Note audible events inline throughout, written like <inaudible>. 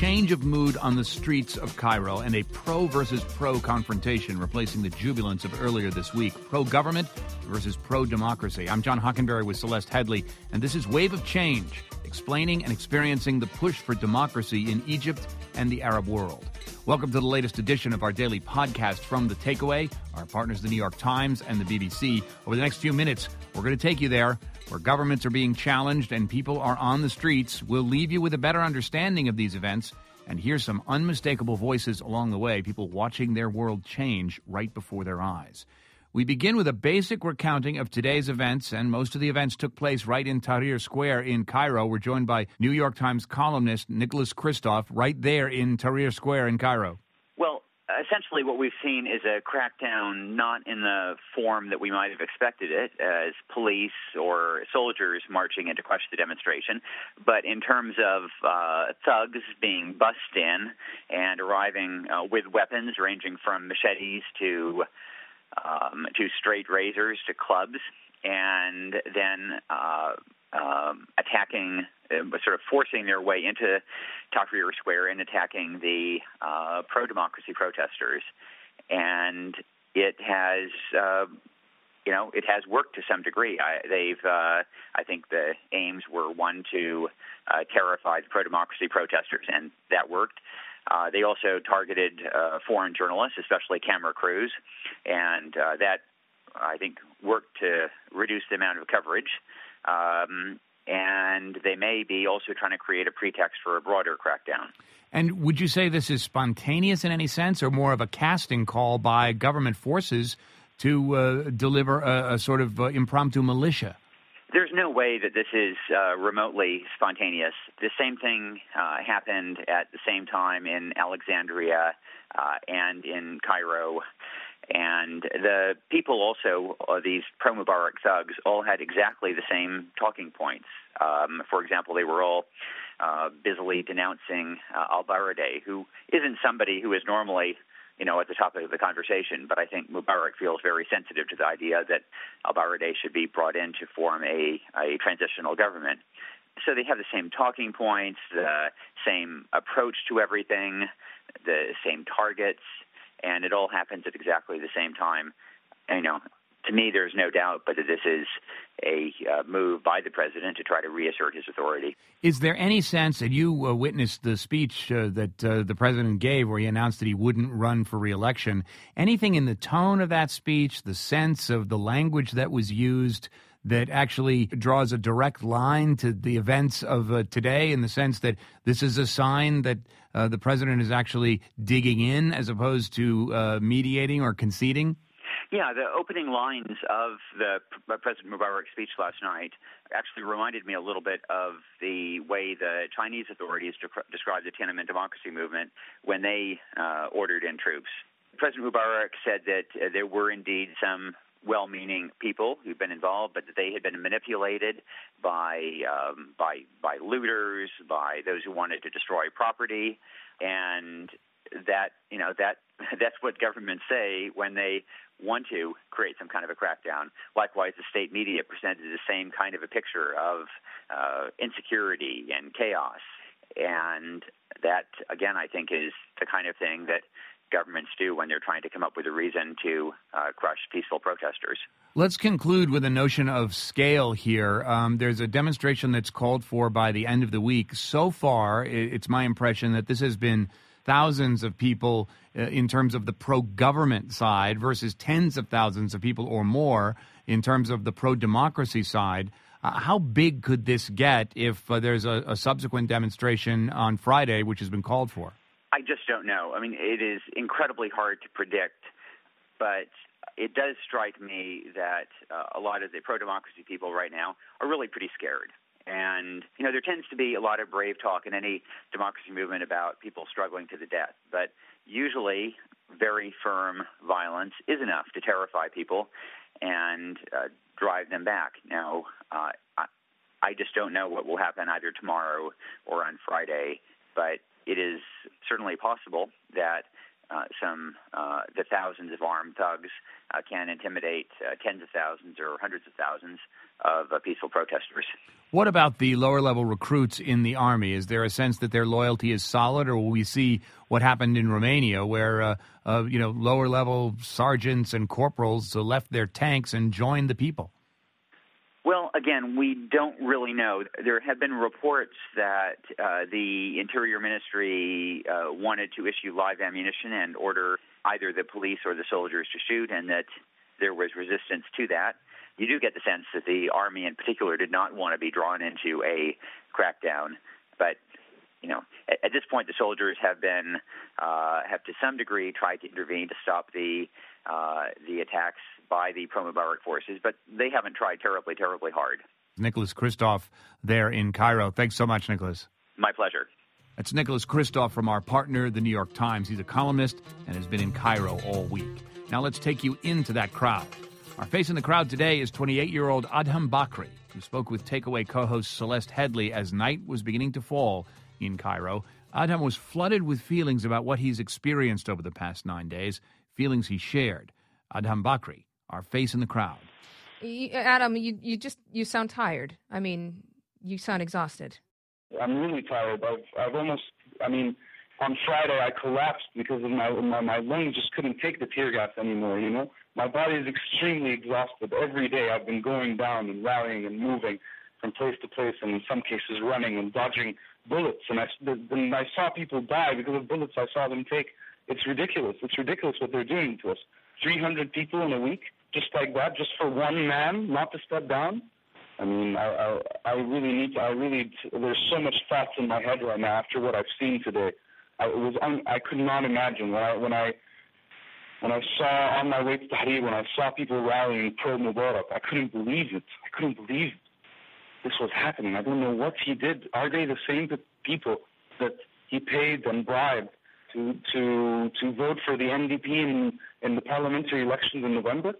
change of mood on the streets of Cairo and a pro versus pro confrontation replacing the jubilance of earlier this week. Pro government versus pro democracy. I'm John Hockenberry with Celeste Headlee, and this is Wave of Change, explaining and experiencing the push for democracy in Egypt and the Arab world. Welcome to the latest edition of our daily podcast from The Takeaway, our partners, the New York Times and the BBC. Over the next few minutes, we're going to take you there where governments are being challenged and people are on the streets. We'll leave you with a better understanding of these events and hear some unmistakable voices along the way, people watching their world change right before their eyes. We begin with a basic recounting of today's events, and most of the events took place right in Tahrir Square in Cairo. We're joined by New York Times columnist Nicholas Kristof right there in Tahrir Square in Cairo. Essentially what we've seen is a crackdown not in the form that we might have expected it as police or soldiers marching in to crush the demonstration, but in terms of uh, thugs being bussed in and arriving uh, with weapons ranging from machetes to um, to straight razors to clubs, and then uh, um, attacking, uh, sort of forcing their way into Tahrir Square and attacking the uh, pro-democracy protesters, and it has. Uh, you know, it has worked to some degree. I, they've, uh, I think, the aims were one to uh, terrify the pro-democracy protesters, and that worked. Uh, they also targeted uh, foreign journalists, especially camera crews, and uh, that I think worked to reduce the amount of coverage. Um, and they may be also trying to create a pretext for a broader crackdown. And would you say this is spontaneous in any sense, or more of a casting call by government forces to uh, deliver a, a, sort of uh, impromptu militia? There's no way that this is uh, remotely spontaneous. The same thing uh, happened at the same time in Alexandria uh, and in Cairo. And the people also, uh, these pro Mubarak thugs, all had exactly the same talking points. Um, for example, they were all uh, busily denouncing uh, al Baradei, who isn't somebody who is normally you know, at the top of the conversation. But I think Mubarak feels very sensitive to the idea that al Baradei should be brought in to form a, a transitional government. So they have the same talking points, the same approach to everything, the same targets, and it all happens at exactly the same time. And, you know, to me, there's no doubt, but that this is a uh, move by the president to try to reassert his authority. Is there any sense that you uh, witnessed the speech uh, that uh, the president gave where he announced that he wouldn't run for reelection? Anything in the tone of that speech, the sense of the language that was used? That actually draws a direct line to the events of uh, today, in the sense that this is a sign that uh, the president is actually digging in as opposed to mediating or conceding? Yeah, the opening lines of the uh, President Mubarak's speech last night actually reminded me a little bit of the way the Chinese authorities de- described the Tiananmen democracy movement when they uh, ordered in troops. President Mubarak said that uh, there were indeed some well-meaning people who've been involved, but that they had been manipulated by um, by by looters, by those who wanted to destroy property, and that you know that <laughs> that's what governments say when they want to create some kind of a crackdown. Likewise, the state media presented the same kind of a picture of uh, insecurity and chaos, and that again, I think, is the kind of thing that governments do when they're trying to come up with a reason to uh, crush peaceful protesters. Let's conclude with a notion of scale here. Um, there's a demonstration that's called for by the end of the week. So far, it's my impression that this has been thousands of people uh, in terms of the pro government side versus tens of thousands of people or more in terms of the pro democracy side. Uh, how big could this get if uh, there's a, a, subsequent demonstration on Friday, which has been called for? I just don't know. I mean, it is incredibly hard to predict, but it does strike me that uh, a lot of the pro democracy people right now are really pretty scared. And, you know, there tends to be a lot of brave talk in any democracy movement about people struggling to the death. But usually, very firm violence is enough to terrify people and uh, drive them back. Now, uh, I, I just don't know what will happen either tomorrow or on Friday, but it is certainly possible that uh, some uh, the thousands of armed thugs uh, can intimidate uh, tens of thousands or hundreds of thousands of uh, peaceful protesters. What about the lower level recruits in the army? Is there a sense that their loyalty is solid, or will we see what happened in Romania, where uh, you know lower level sergeants and corporals left their tanks and joined the people? Well, again, we don't really know. There have been reports that uh, the Interior Ministry uh, wanted to issue live ammunition and order either the police or the soldiers to shoot, and that there was resistance to that. You do get the sense that the Army, in particular, did not want to be drawn into a crackdown. But you know, at, at this point, the soldiers have been uh, have to some degree tried to intervene to stop the uh, the attacks by the pro-Mubarak forces, but they haven't tried terribly, terribly hard. Nicholas Kristof there in Cairo. Thanks so much, Nicholas. My pleasure. That's Nicholas Kristof from our partner, the New York Times. He's a columnist and has been in Cairo all week. Now let's take you into that crowd. Our face in the crowd today is 28 year old Adham Bakry, who spoke with Takeaway co host Celeste Headlee as night was beginning to fall in Cairo. Adam was flooded with feelings about what he's experienced over the past nine days, feelings he shared. Adham Bakry our face in the crowd. Adam, you, you just you sound tired. I mean, you sound exhausted. I'm really tired. I've I've almost. I mean, on Friday I collapsed because of my my, my lungs just couldn't take the tear gas anymore. You know, my body is extremely exhausted. Every day I've been going down and rallying and moving from place to place, and in some cases running and dodging bullets. And I I saw people die because of bullets I saw them take. It's ridiculous. It's ridiculous what they're doing to us. 300 people in a week just like that, just for one man not to step down. I mean, I, I, I really need to. I really. There's so much thoughts in my head right now after what I've seen today. I it was. Un, I could not imagine when I when I when I saw on my way to Tahrir when I saw people rallying pro Mubarak. I couldn't believe it. I couldn't believe this was happening. I don't know what he did. Are they the same people that he paid and bribed to to to vote for the NDP in in the parliamentary elections in November?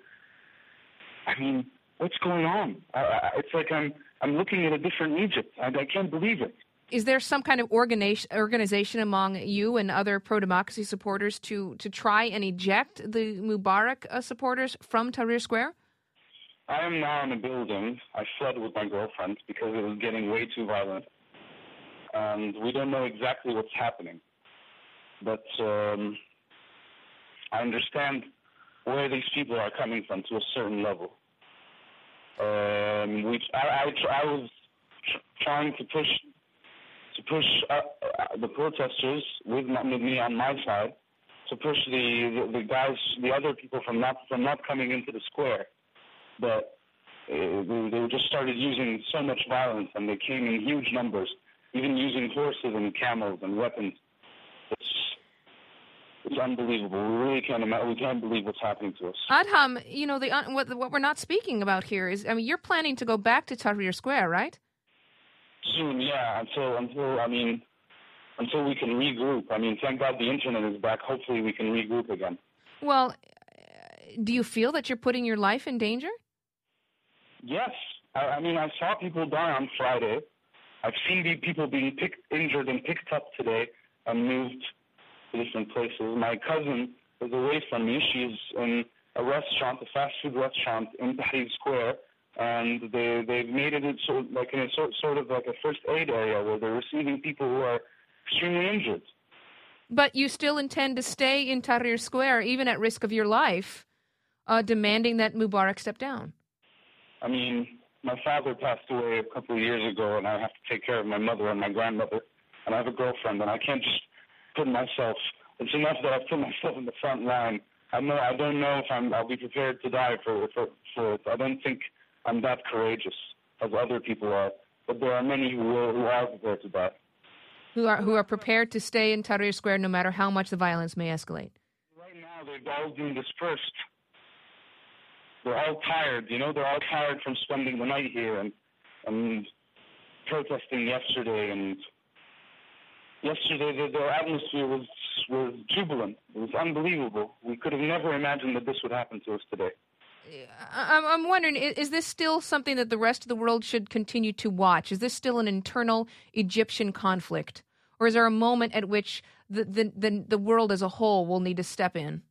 I mean, what's going on? I, it's like I'm I'm looking at a different Egypt. I, I can't believe it. Is there some kind of organization organization among you and other pro democracy supporters to to try and eject the Mubarak uh, supporters from Tahrir Square? I am now in a building. I fled with my girlfriend because it was getting way too violent, and we don't know exactly what's happening. But um, I understand where these people are coming from to a certain level. Um, which I, I, I was tr- trying to push to push uh, uh, the protesters with, with me on my side to push the, the, the guys, the other people from not from not coming into the square, but uh, they, they just started using so much violence and they came in huge numbers, even using horses and camels and weapons. It's it's unbelievable. We really can't imagine. We can't believe what's happening to us. Adham, you know, the, what, what we're not speaking about here is, I mean, you're planning to go back to Tahrir Square, right? Soon, yeah. Until, until I mean, until we can regroup. I mean, thank God the internet is back. Hopefully, we can regroup again. Well, do you feel that you're putting your life in danger? Yes. I, I mean, I saw people die on Friday. I've seen people being picked, injured and picked up today and moved to different places. My cousin is away from me. She's in a restaurant, a fast food restaurant in Tahrir Square, and they they've made it sort like in a sort sort of like a first aid area where they're receiving people who are extremely injured. But you still intend to stay in Tahrir Square, even at risk of your life, uh, demanding that Mubarak step down. I mean, my father passed away a couple of years ago, and I have to take care of my mother and my grandmother, and I have a girlfriend, and I can't just put myself. It's enough that I've put <laughs> myself in the front line. I know I don't know if I'm. I'll be prepared to die for for for it. I don't think I'm that courageous as other people are. But there are many who are, who are prepared to die. Who are who are prepared to stay in Tahrir Square no matter how much the violence may escalate. Right now, they're all being dispersed. They're all tired. You know, they're all tired from spending the night here and and protesting yesterday and yesterday the, the atmosphere was was jubilant. It was unbelievable. We could have never imagined that this would happen to us today. I'm wondering, is this still something that the rest of the world should continue to watch? Is this still an internal Egyptian conflict? or is there a moment at which the the the, the world as a whole will need to step in?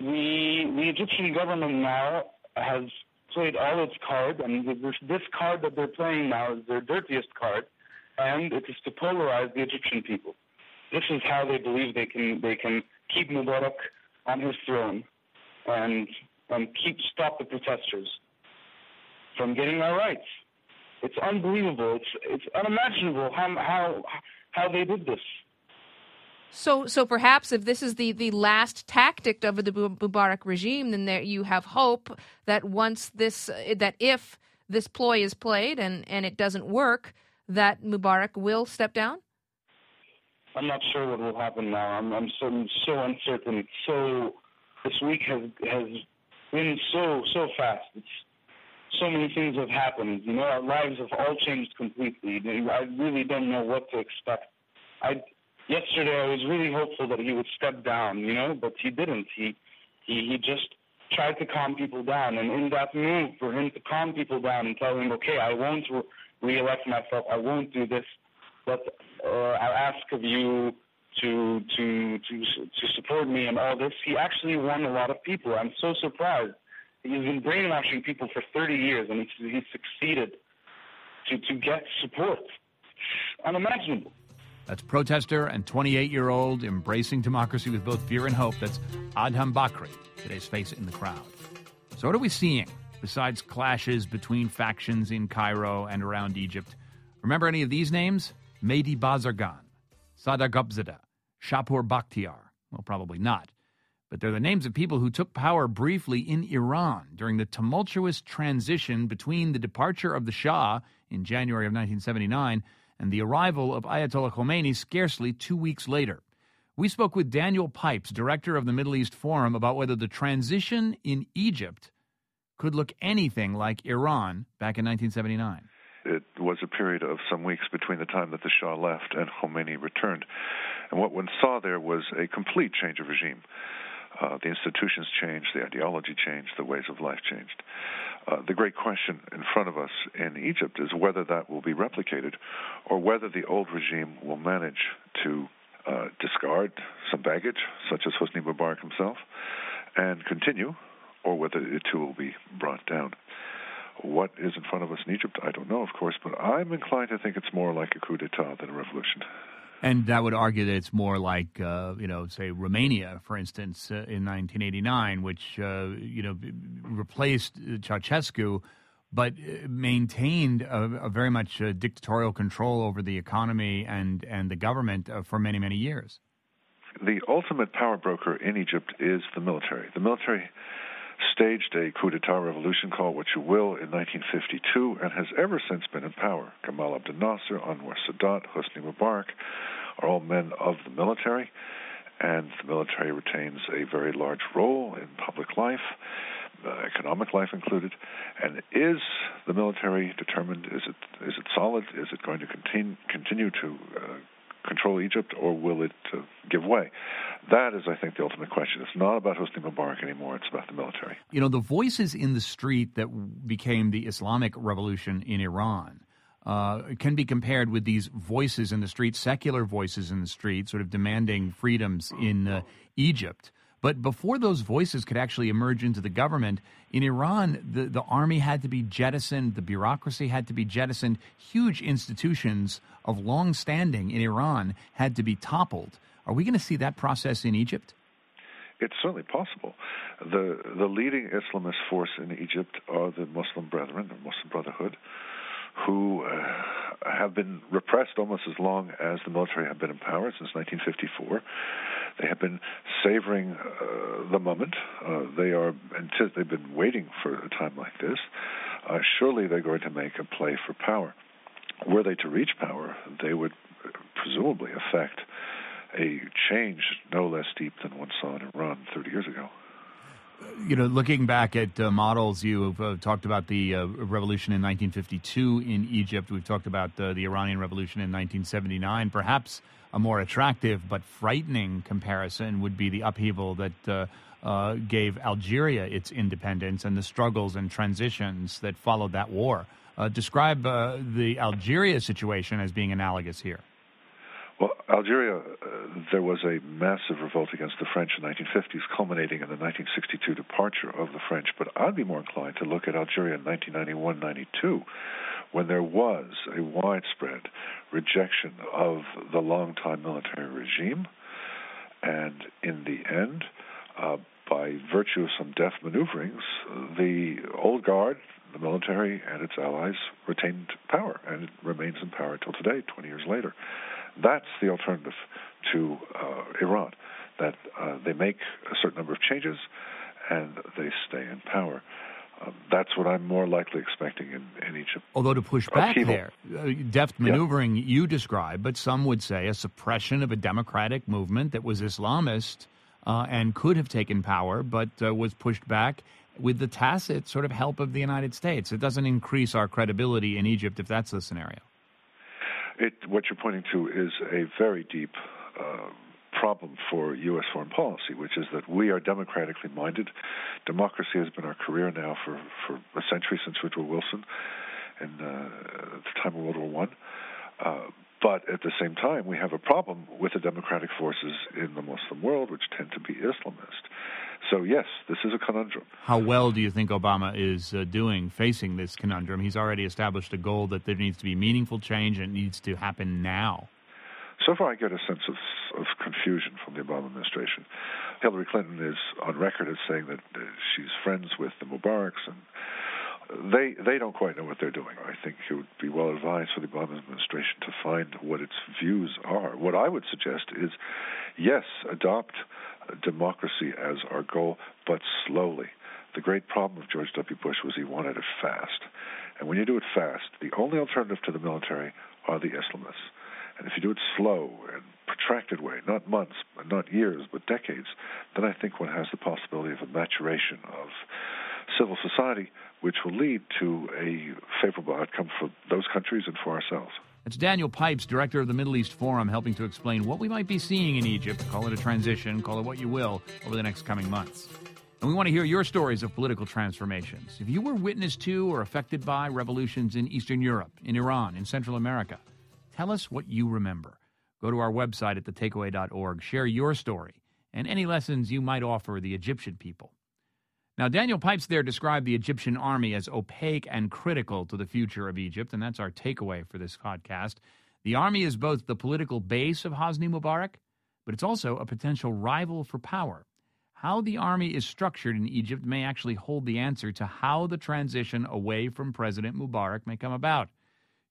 The the Egyptian government now has played all its cards, and this card that they're playing now is their dirtiest card, and it is to polarize the Egyptian people. This is how they believe they can they can keep Mubarak on his throne, and and keep stop the protesters from getting our rights. It's unbelievable. It's it's unimaginable how how how they did this. So, so perhaps if this is the, the last tactic of the Mubarak regime, then there you have hope that once this that if this ploy is played and, and it doesn't work, that Mubarak will step down. I'm not sure what will happen now. I'm I'm so so uncertain. So this week has has been so so fast. It's so many things have happened. You know, our lives have all changed completely. I really don't know what to expect. I yesterday I was really hopeful that he would step down, you know, but he didn't. He he he just tried to calm people down, and in that move for him to calm people down and tell them, okay, I won't re- re-elect myself, I won't do this, but uh, I'll ask of you to to to to support me and all this. He actually won a lot of people. I'm so surprised. He's been brainwashing people for 30 years, and he, he's succeeded to to get support. Unimaginable. That's protester and 28 year old embracing democracy with both fear and hope. That's Adham Bakry, today's face in the crowd. So, what are we seeing besides clashes between factions in Cairo and around Egypt? Remember any of these names? Mehdi Bazargan, Sadegh Ghotbzadeh, Shapur Bakhtiar. Well, probably not. But they're the names of people who took power briefly in Iran during the tumultuous transition between the departure of the Shah in January of 1979 and the arrival of Ayatollah Khomeini scarcely two weeks later. We spoke with Daniel Pipes, director of the Middle East Forum, about whether the transition in Egypt could look anything like Iran back in 1979. It was a period of some weeks between the time that the Shah left and Khomeini returned. And what one saw there was a complete change of regime. Uh, the institutions changed, the ideology changed, the ways of life changed. Uh, the great question in front of us in Egypt is whether that will be replicated or whether the old regime will manage to uh, discard some baggage, such as Hosni Mubarak himself, and continue, or whether it too will be brought down. What is in front of us in Egypt, I don't know, of course, but I'm inclined to think it's more like a coup d'etat than a revolution. And that would argue that it's more like, uh, you know, say Romania, for instance, uh, in 1989, which, uh, you know, replaced Ceausescu, but uh, maintained a, a very much uh, dictatorial control over the economy and, and the government uh, for many, many years. The ultimate power broker in Egypt is the military. The military staged a coup d'etat revolution, call what you will, in 1952 and has ever since been in power. Gamal Abdel Nasser, Anwar Sadat, Hosni Mubarak are all men of the military, and the military retains a very large role in public life. Uh, economic life included, and is the military determined? Is it is it solid? Is it going to continue continue to uh, control Egypt, or will it uh, give way? That is, I think, the ultimate question. It's not about Hosni Mubarak anymore. It's about the military. You know, the voices in the street that became the Islamic Revolution in Iran. Uh, can be compared with these voices in the street, secular voices in the street, sort of demanding freedoms in uh, Egypt. But before those voices could actually emerge into the government, in Iran, the, the army had to be jettisoned, the bureaucracy had to be jettisoned, huge institutions of long standing in Iran had to be toppled. Are we going to see that process in Egypt? It's certainly possible. The the leading Islamist force in Egypt are the Muslim Brethren, the Muslim Brotherhood, who uh, have been repressed almost as long as the military have been in power since 1954. They have been savoring uh, the moment. Uh, they are they've been waiting for a time like this. Uh, surely they're going to make a play for power. Were they to reach power, they would presumably affect a change no less deep than one saw in Iran 30 years ago you know, looking back at uh, models, you have uh, talked about the uh, revolution in 1952 in Egypt. We've talked about uh, the Iranian Revolution in 1979. Perhaps a more attractive but frightening comparison would be the upheaval that uh, uh, gave Algeria its independence and the struggles and transitions that followed that war. describe the Algeria situation as being analogous here. Well, Algeria, uh, there was a massive revolt against the French in the 1950s, culminating in the 1962 departure of the French. But I'd be more inclined to look at Algeria in 1991 92, when there was a widespread rejection of the long-time military regime. And in the end, uh, by virtue of some deft maneuverings, the old guard, the military, and its allies retained power, and it remains in power until today, 20 years later. That's the alternative to uh, Iran, that uh, they make a certain number of changes and they stay in power. Um, that's what I'm more likely expecting in, in Egypt. Although to push back Upheaval. there, uh, deft maneuvering yeah. you describe, but some would say a suppression of a democratic movement that was Islamist uh, and could have taken power, but uh, was pushed back with the tacit sort of help of the United States. It doesn't increase our credibility in Egypt if that's the scenario. It, what you're pointing to is a very deep uh, problem for U.S. foreign policy, which is that we are democratically minded. Democracy has been our career now for, for a century since Woodrow Wilson and uh, at the time of World War One. Uh, but at the same time, we have a problem with the democratic forces in the Muslim world, which tend to be Islamist. So, yes, this is a conundrum. How well do you think Obama is uh, doing facing this conundrum? He's already established a goal that there needs to be meaningful change and it needs to happen now. So far, I get a sense of, of confusion from the Obama administration. Hillary Clinton is on record as saying that uh, she's friends with the Mubaraks and they they don't quite know what they're doing. I think it would be well advised for the Obama administration to find what its views are. What I would suggest is, yes, adopt democracy as our goal, but slowly. The great problem of George W. Bush was he wanted it fast, and when you do it fast, the only alternative to the military are the Islamists. And if you do it slow and protracted way, not months, not years, but decades, then I think one has the possibility of a maturation of civil society, which will lead to a favorable outcome for those countries and for ourselves. It's Daniel Pipes, director of the Middle East Forum, helping to explain what we might be seeing in Egypt. Call it a transition, call it what you will, over the next coming months. And we want to hear your stories of political transformations. If you were witness to or affected by revolutions in Eastern Europe, in Iran, in Central America, tell us what you remember. Go to our website at thetakeaway.org, share your story, and any lessons you might offer the Egyptian people. Now, Daniel Pipes there described the Egyptian army as opaque and critical to the future of Egypt, and that's our takeaway for this podcast. The army is both the political base of Hosni Mubarak, but it's also a potential rival for power. How the army is structured in Egypt may actually hold the answer to how the transition away from President Mubarak may come about.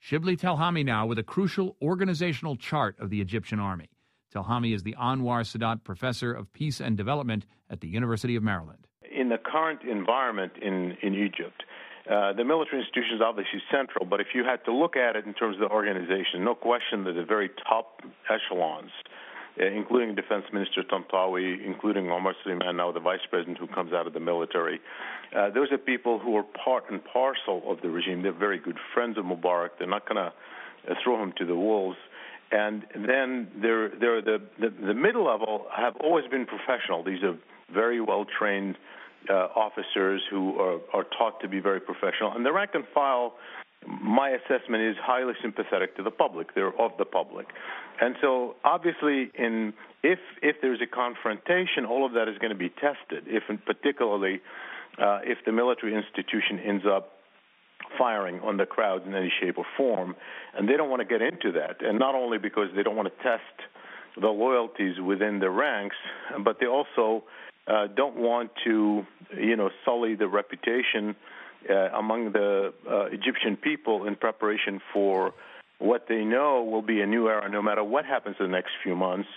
Shibli Telhami now with a crucial organizational chart of the Egyptian army. Telhami is the Anwar Sadat Professor of Peace and Development at the University of Maryland in the current environment in, in Egypt, uh, the military institution is obviously central, but if you had to look at it in terms of the organization, no question that the very top echelons, uh, including Defense Minister Tantawi, including Omar Suleiman, now the vice president who comes out of the military, uh, those are people who are part and parcel of the regime. They're very good friends of Mubarak. They're not going to uh, throw him to the wolves. And then there, there the, the, the middle level have always been professional. These are very well trained uh, officers who are, are taught to be very professional. And the rank and file, my assessment is highly sympathetic to the public. They're of the public. And so, obviously, in if if there's a confrontation, all of that is going to be tested. If, particularly, uh, if the military institution ends up firing on the crowd in any shape or form, and they don't want to get into that. And not only because they don't want to test the loyalties within the ranks, but they also uh, don't want to, you know, sully the reputation uh, among the uh, Egyptian people in preparation for what they know will be a new era, no matter what happens in the next few months.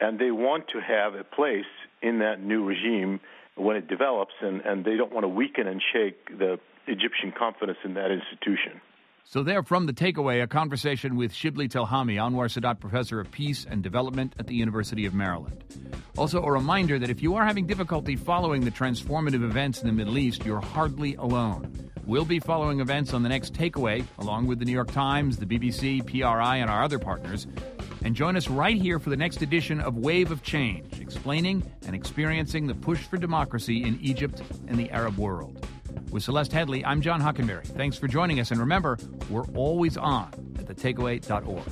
And they want to have a place in that new regime when it develops, and, and they don't want to weaken and shake the Egyptian confidence in that institution. So, there from the takeaway, a conversation with Shibli Telhami, Anwar Sadat Professor of Peace and Development at the University of Maryland. Also, a reminder that if you are having difficulty following the transformative events in the Middle East, you're hardly alone. We'll be following events on the next takeaway, along with the New York Times, the BBC, PRI, and our other partners. And join us right here for the next edition of Wave of Change, explaining and experiencing the push for democracy in Egypt and the Arab world. With Celeste Headlee, I'm John Hockenberry. Thanks for joining us, and remember, we're always on at thetakeaway.org.